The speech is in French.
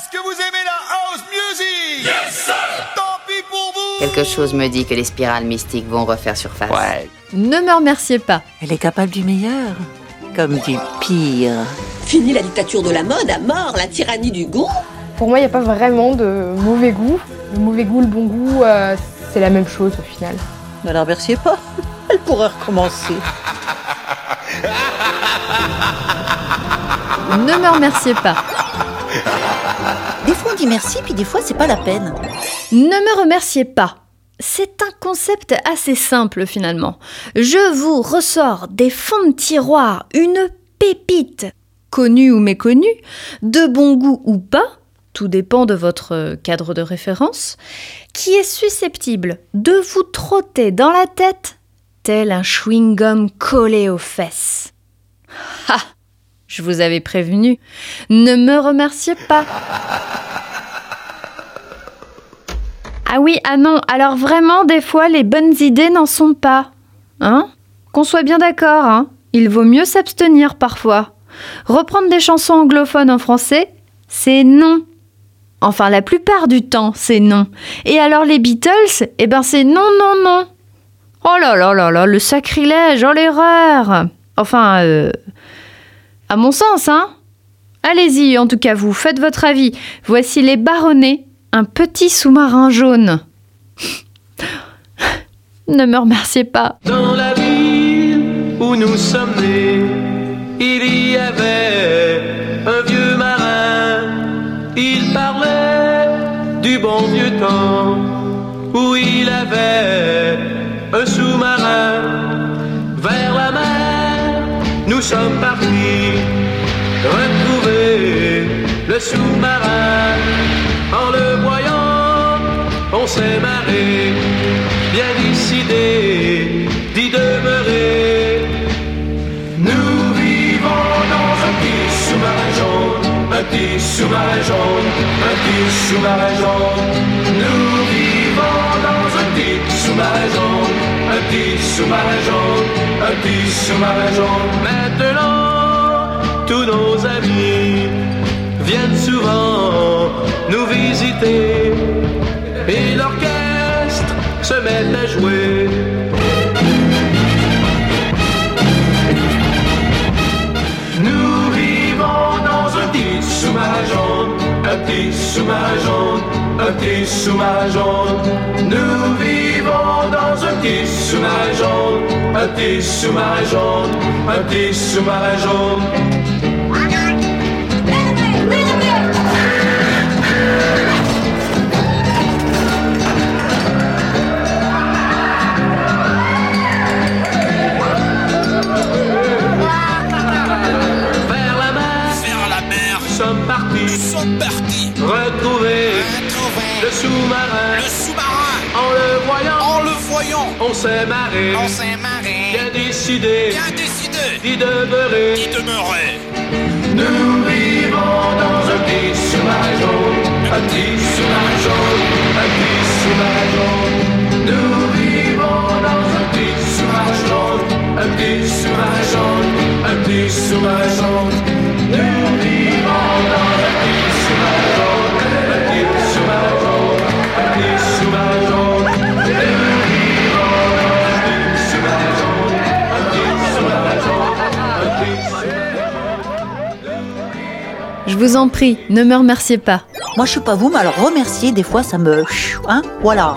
Est-ce que vous aimez la house music Yes sir Tant pis pour vous Quelque chose me dit que les spirales mystiques vont refaire surface. Ouais. Ne me remerciez pas. Elle est capable du meilleur, comme du pire. Fini la dictature de la mode, à mort la tyrannie du goût. Pour moi, il n'y a pas vraiment de mauvais goût. Le mauvais goût, le bon goût, euh, c'est la même chose au final. Ne la remerciez pas. Elle pourrait recommencer. Ne me remerciez pas. Merci, puis des fois c'est pas la peine. Ne me remerciez pas. C'est un concept assez simple finalement. Je vous ressors des fonds de tiroir une pépite, connue ou méconnue, de bon goût ou pas, tout dépend de votre cadre de référence, qui est susceptible de vous trotter dans la tête tel un chewing-gum collé aux fesses. Ha Je vous avais prévenu. Ne me remerciez pas. Ah oui, ah non, alors vraiment, des fois, les bonnes idées n'en sont pas. Hein? Qu'on soit bien d'accord, hein Il vaut mieux s'abstenir parfois. Reprendre des chansons anglophones en français, c'est non. Enfin, la plupart du temps, c'est non. Et alors les Beatles, eh ben c'est non, non, non. Oh là là là là, le sacrilège, oh l'erreur. Enfin, euh, à mon sens, hein. Allez-y, en tout cas, vous faites votre avis. Voici les baronnets, un petit sous-marin jaune. ne me remerciez pas. Dans la ville où nous sommes nés, il y avait un vieux marin. Il parlait du bon vieux temps où il avait un sous-marin vers la mer. Nous sommes partis retrouver le sous-marin. Voyant, on s'est marré, bien décidé d'y demeurer. Nous vivons dans un petit sous-marin un petit sous-marin un petit sous-marin. Nous vivons dans un petit sous-marin un petit sous-marin un petit sous-marin. Maintenant, tous nos amis viennent souvent nous visiter et l'orchestre se met à jouer. Nous vivons dans un petit sous-marin un petit sous-marin un petit sous-marin. Nous vivons dans un petit sous-marin un petit sous-marin un petit sous-marin. Sommes partis retrouver retrouver le sous-marin. le sous-marin. En le voyant, En le voyant, on s'est marré, on s'est marré, bien décidé. Bien décidé. D'y demeurer. d'y demeurer. Nous vivons dans un petit sous-marin jaune, un petit sous-marin jaune, Je vous en prie, ne me remerciez pas. Moi je sais pas vous, mais alors remercier, des fois ça me... Hein Voilà.